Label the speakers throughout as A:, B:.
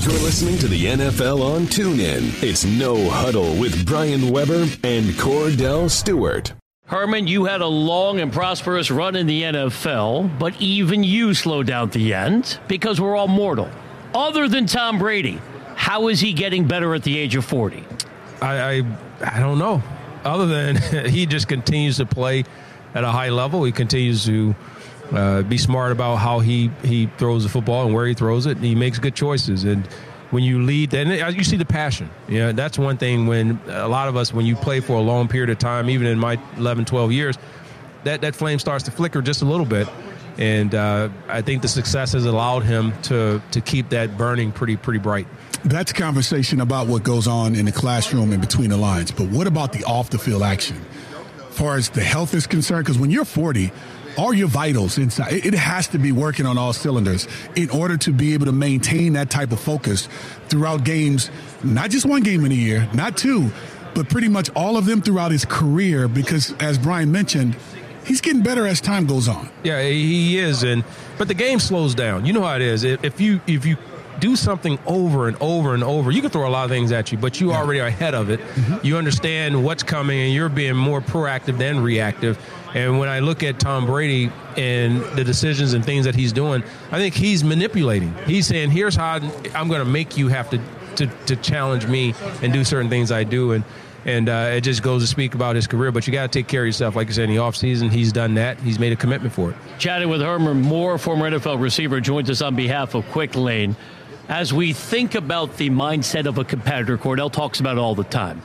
A: You're listening to the NFL on TuneIn. It's No Huddle with Brian Weber and Kordell Stewart.
B: Herman, you had a long and prosperous run in the NFL, but even you slowed down at the end because we're all mortal. Other than Tom Brady, how is he getting better at the age of 40?
C: I, I, I don't know. Other than he just continues to play at a high level, he continues to uh, be smart about how he, he throws the football and where he throws it. And he makes good choices. And when you lead, then you see the passion. Yeah, that's one thing when a lot of us, when you play for a long period of time, even in my 11, 12 years, that, that flame starts to flicker just a little bit. And uh, I think the success has allowed him to, to keep that burning pretty, pretty bright.
D: That's conversation about what goes on in the classroom and between the lines. But what about the off the field action? As far as the health is concerned, because when you're 40, all your vitals inside. It has to be working on all cylinders in order to be able to maintain that type of focus throughout games, not just one game in a year, not two, but pretty much all of them throughout his career. Because as Brian mentioned, he's getting better as time goes on.
C: Yeah, he is, and but the game slows down. You know how it is. If you if you do something over and over and over, you can throw a lot of things at you, but you yeah. already are ahead of it. Mm-hmm. You understand what's coming, and you're being more proactive than reactive. And when I look at Tom Brady and the decisions and things that he's doing, I think he's manipulating. He's saying, "Here's how I'm going to make you have to, to to challenge me and do certain things I do." And and uh, it just goes to speak about his career. But you got to take care of yourself, like I said in the offseason. He's done that. He's made a commitment for it.
B: Chatting with Herman Moore, former NFL receiver, joins us on behalf of Quick Lane. As we think about the mindset of a competitor, Kordell talks about it all the time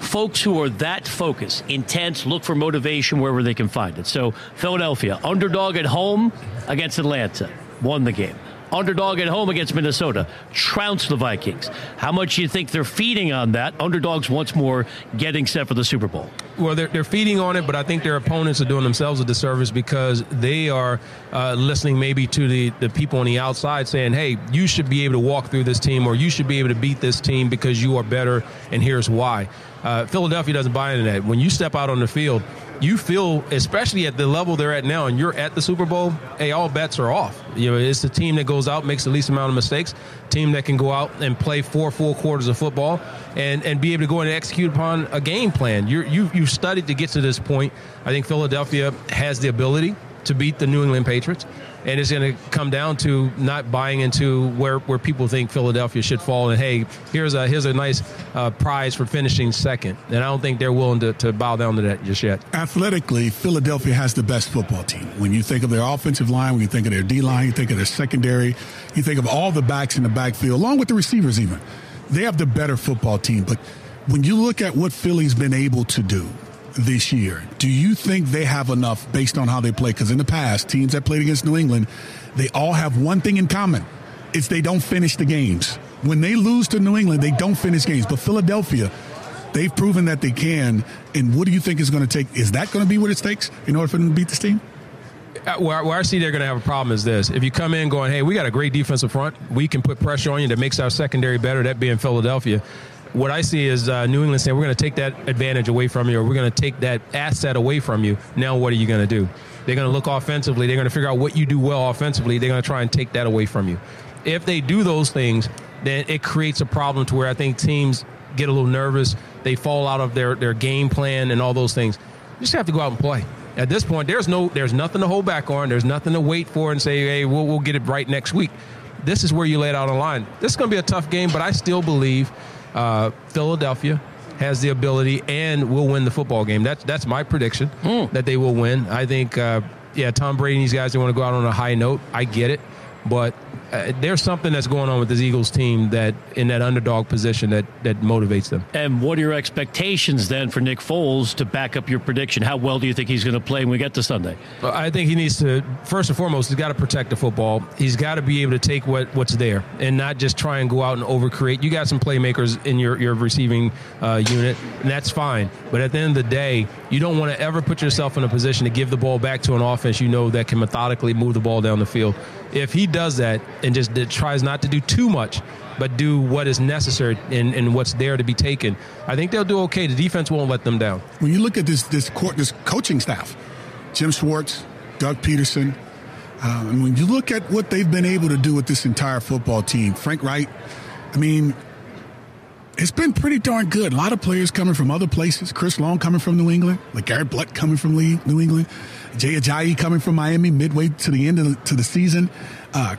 B: folks who are that focused, intense, look for motivation wherever they can find it. So, Philadelphia, underdog at home against Atlanta, won the game. Underdog at home against Minnesota, Trounce the Vikings. How much do you think they're feeding on that? Underdogs once more getting set for the Super Bowl.
C: Well, they're, they're feeding on it, but I think their opponents are doing themselves a disservice because they are uh, listening maybe to the, the people on the outside saying, hey, you should be able to walk through this team or you should be able to beat this team because you are better, and here's why. Uh, Philadelphia doesn't buy into that. When you step out on the field, you feel, especially at the level they're at now, and you're at the Super Bowl, hey, all bets are off. You know, it's the team that goes out, makes the least amount of mistakes, team that can go out and play four full quarters of football and, and be able to go and execute upon a game plan. You're, you you've studied to get to this point. I think Philadelphia has the ability to beat the New England Patriots and it's going to come down to not buying into where, where people think Philadelphia should fall. And hey, here's a here's a nice uh, prize for finishing second. And I don't think they're willing to, to bow down to that just yet.
D: Athletically, Philadelphia has the best football team. When you think of their offensive line, when you think of their D line, you think of their secondary, you think of all the backs in the backfield, along with the receivers even. They have the better football team. But when you look at what Philly's been able to do, this year. Do you think they have enough based on how they play? Because in the past, teams that played against New England, they all have one thing in common. It's they don't finish the games. When they lose to New England, they don't finish games. But Philadelphia, they've proven that they can. And what do you think is going to take? Is that going to be what it takes in order for them to beat this team?
C: Uh, where, where, I see they're going to have a problem is this. If you come in going, hey, we got a great defensive front, we can put pressure on you that makes our secondary better, that being Philadelphia what I see is uh, New England saying we're going to take that advantage away from you, or we're going to take that asset away from you. Now, what are you going to do? They're going to look offensively. They're going to figure out what you do well offensively. They're going to try and take that away from you. If they do those things, then it creates a problem to where I think teams get a little nervous. They fall out of their, their game plan and all those things. You just have to go out and play. At this point, there's no, there's nothing to hold back on. There's nothing to wait for and say, hey, we'll, we'll get it right next week. This is where you lay it out on line. This is going to be a tough game, but I still believe – uh, Philadelphia has the ability and will win the football game. That's that's my prediction mm. that they will win. I think, uh, yeah, Tom Brady and these guys they want to go out on a high note. I get it, but uh, there's something that's going on with this Eagles team that in that underdog position that that motivates them.
B: And what are your expectations then for Nick Foles to back up your prediction? How well do you think he's going to play when we get to Sunday?
C: I think he needs to first and foremost he's got to protect the football. He's got to be able to take what what's there and not just try and go out and overcreate. You got some playmakers in your your receiving uh, unit, and that's fine. But at the end of the day, you don't want to ever put yourself in a position to give the ball back to an offense you know that can methodically move the ball down the field. If he does that and just tries not to do too much, but do what is necessary and, and what's there to be taken, I think they'll do okay. The defense won't let them down.
D: When you look at this this court, this coaching staff, Jim Schwartz, Doug Pederson, Uh, and when you look at what they've been able to do with this entire football team, Frank Reich, I mean, it's been pretty darn good. A lot of players coming from other places. Chris Long coming from New England, like Garrett Blount coming from Lee, New England, Jay Ajayi coming from Miami midway to the end of the, to the season. Uh,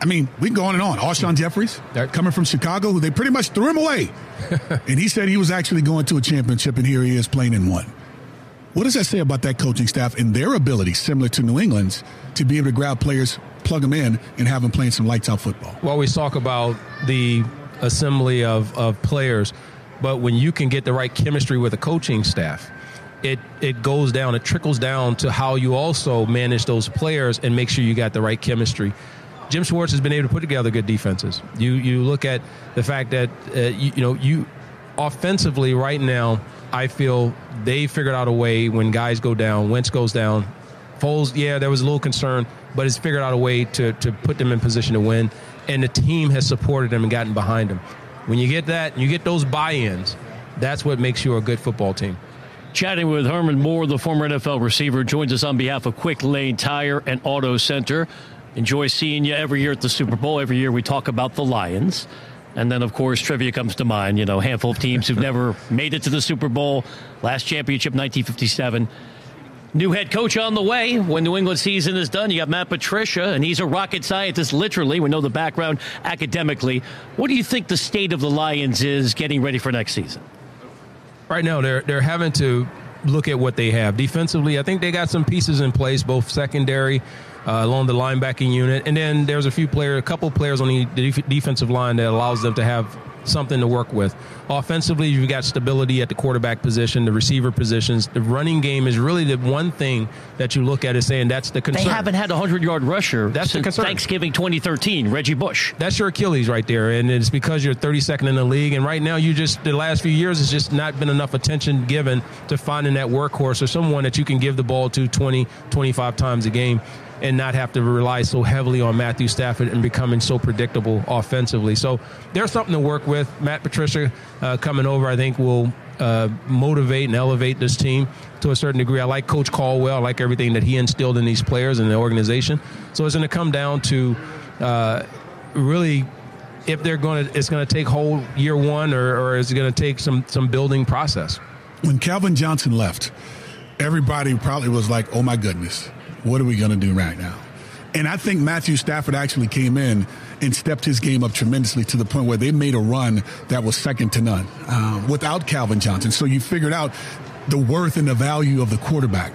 D: I mean, we can go on and on. Alshon Jeffries coming from Chicago, who they pretty much threw him away, and he said he was actually going to a championship, and here he is playing in one. What does that say about that coaching staff and their ability, similar to New England's, to be able to grab players, plug them in, and have them playing some lights out football?
C: Well, we talk about the assembly of, of players, but when you can get the right chemistry with a coaching staff, it it goes down, it trickles down to how you also manage those players and make sure you got the right chemistry. Jim Schwartz has been able to put together good defenses. You you look at the fact that uh, you, you know you offensively right now I feel they figured out a way when guys go down, Wentz goes down. Foles, yeah, there was a little concern, but it's figured out a way to, to put them in position to win. And the team has supported them and gotten behind them. When you get that, you get those buy ins, that's what makes you a good football team.
B: Chatting with Herman Moore, the former NFL receiver, joins us on behalf of Quick Lane Tire and Auto Center. Enjoy seeing you every year at the Super Bowl. Every year we talk about the Lions. And then, of course, trivia comes to mind. You know, a handful of teams who've never made it to the Super Bowl. Last championship, 1957. New head coach on the way when New England season is done. You got Matt Patricia, and he's a rocket scientist, literally. We know the background academically. What do you think the state of the Lions is getting ready for next season?
C: Right now, they're they're having to look at what they have defensively. I think they got some pieces in place, both secondary uh, along the linebacking unit. And then there's a few players, a couple players on the def- defensive line that allows them to have something to work with. Offensively, you've got stability at the quarterback position, the receiver positions. The running game is really the one thing that you look at as saying that's the concern.
B: They haven't had a 100 yard rusher
C: that's
B: since Thanksgiving 2013, Reggie Bush.
C: That's your Achilles right there. And it's because you're 32nd in the league. And right now, you just, the last few years, it's just not been enough attention given to finding that workhorse or someone that you can give the ball to 20, 25 times a game and not have to rely so heavily on Matthew Stafford and becoming so predictable offensively. So there's something to work with. Matt Patricia uh, coming over, I think, will uh, motivate and elevate this team to a certain degree. I like Coach Caldwell. I like everything that he instilled in these players and the organization. So it's going to come down to uh, really if they're going to, it's going to take whole year one, or, or is it going to take some some building process?
D: When Calvin Johnson left, everybody probably was like, "Oh my goodness, what are we going to do right now? And I think Matthew Stafford actually came in and stepped his game up tremendously to the point where they made a run that was second to none uh, without Calvin Johnson. So you figured out the worth and the value of the quarterback,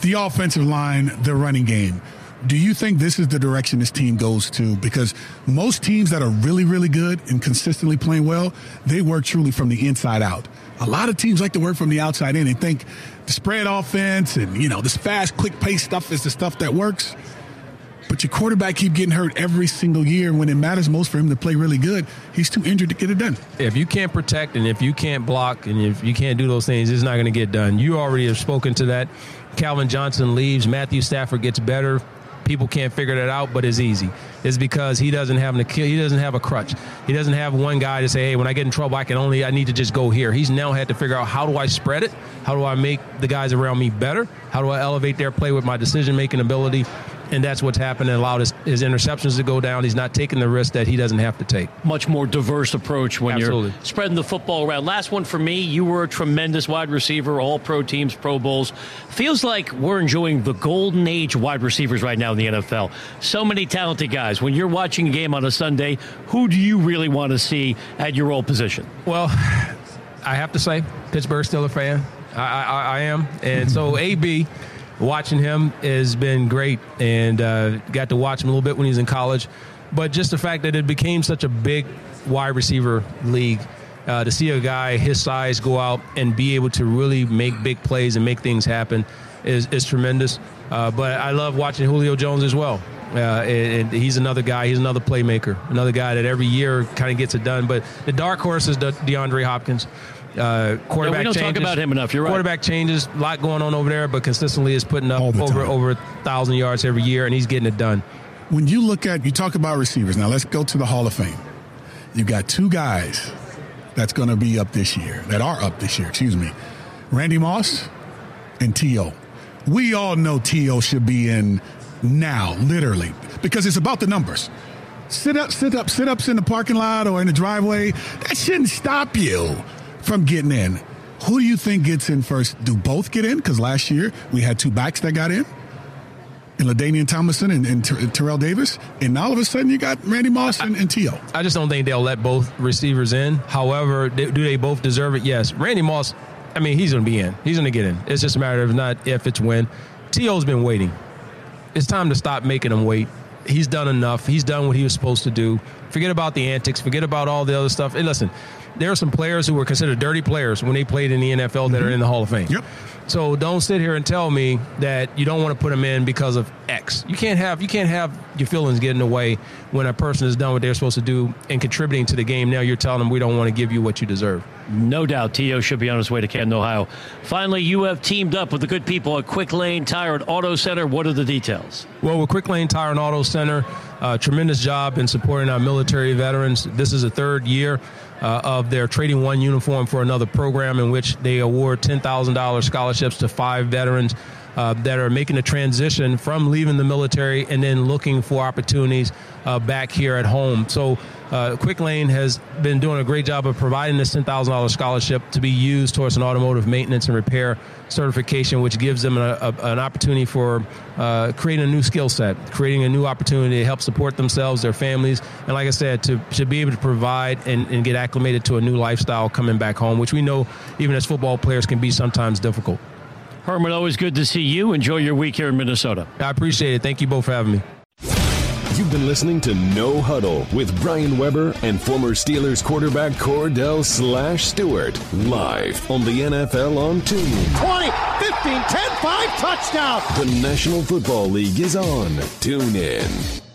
D: the offensive line, the running game. Do you think this is the direction this team goes to? Because most teams that are really, really good and consistently playing well, they work truly from the inside out. A lot of teams like to work from the outside in. They think the spread offense and, you know, this fast, quick pace stuff is the stuff that works. But your quarterback keep getting hurt every single year. When it matters most for him to play really good, he's too injured to get it done.
C: If you can't protect and if you can't block and if you can't do those things, it's not going to get done. You already have spoken to that. Calvin Johnson leaves. Matthew Stafford gets better people can't figure that out, but it's easy. It's because he doesn't have an he doesn't have a crutch. He doesn't have one guy to say, hey, when I get in trouble, I can only I need to just go here. He's now had to figure out how do I spread it? How do I make the guys around me better? How do I elevate their play with my decision making ability? And that's what's happened and allowed his, his, interceptions to go down. He's not taking the risk that he doesn't have to take.
B: Much more diverse approach when Absolutely. you're spreading the football around. Last one for me. You were a tremendous wide receiver, all pro teams, Pro Bowls. Feels like we're enjoying the golden age wide receivers right now in the NFL. So many talented guys. When you're watching a game on a Sunday, who do you really want to see at your old position?
C: Well, I have to say, Pittsburgh's still a fan. I, I, I am. And so, AB watching him has been great, and uh, got to watch him a little bit when he was in college. But just the fact that it became such a big wide receiver league, uh, to see a guy his size go out and be able to really make big plays and make things happen is, is tremendous. Uh, but I love watching Julio Jones as well. Uh, and, and, he's another guy. He's another playmaker. Another guy that every year kind of gets it done. But the dark horse is De- DeAndre Hopkins.
B: Uh, quarterback no, we don't changes. talk about him enough. You're right.
C: Quarterback changes, a lot going on over there, but consistently is putting up over time. over thousand yards every year, and he's getting it done.
D: When you look at, you talk about receivers. Now let's go to the Hall of Fame. You've got two guys that's going to be up this year, that are up this year. Excuse me, Randy Moss and T.O. We all know T.O. should be in now, literally, because it's about the numbers. Sit up, sit up, sit ups in the parking lot or in the driveway. That shouldn't stop you from getting in. Who do you think gets in first? Do both get in? Because last year we had two backs that got in, and LaDainian Tomlinson and, and Ter- Terrell Davis, and all of a sudden you got Randy Moss and, and T.O.
C: I just don't think they'll let both receivers in. However, do they both deserve it? Yes. Randy Moss, I mean, he's going to be in. He's going to get in. It's just a matter of not if, it's when. T.O.'s been waiting. It's time to stop making him wait. He's done enough. He's done what he was supposed to do. Forget about the antics. Forget about all the other stuff. And listen, there are some players who were considered dirty players when they played in the NFL that mm-hmm. are in the Hall of Fame.
D: Yep.
C: So don't sit here and tell me that you don't want to put them in because of X. You can't have you can't have your feelings get in the way when a person has done what they're supposed to do and contributing to the game. Now you're telling them we don't want to give you what you deserve.
B: No doubt, T.O. should be on his way to Canton, Ohio. Finally, you have teamed up with the good people at Quick Lane Tire and Auto Center. What are the details?
C: Well, with Quick Lane Tire and Auto Center, uh, tremendous job in supporting our military veterans. This is the third year uh, of their Trading One uniform for another program in which they award $10,000 scholarships to five veterans. Uh, that are making a transition from leaving the military and then looking for opportunities uh, back here at home. So uh, Quick Lane has been doing a great job of providing this $10,000 scholarship to be used towards an automotive maintenance and repair certification, which gives them a, a, an opportunity for uh, creating a new skill set, creating a new opportunity to help support themselves, their families, and like I said, to, to be able to provide and, and get acclimated to a new lifestyle coming back home, which we know even as football players can be sometimes difficult.
B: Herman, always good to see you. Enjoy your week here in Minnesota.
C: I appreciate it. Thank you both for having me.
A: You've been listening to No Huddle with Brian Weber and former Steelers quarterback Kordell Slash Stewart live on the NFL on TuneIn.
E: 20, 15, 10, 5, touchdown.
A: The National Football League is on TuneIn.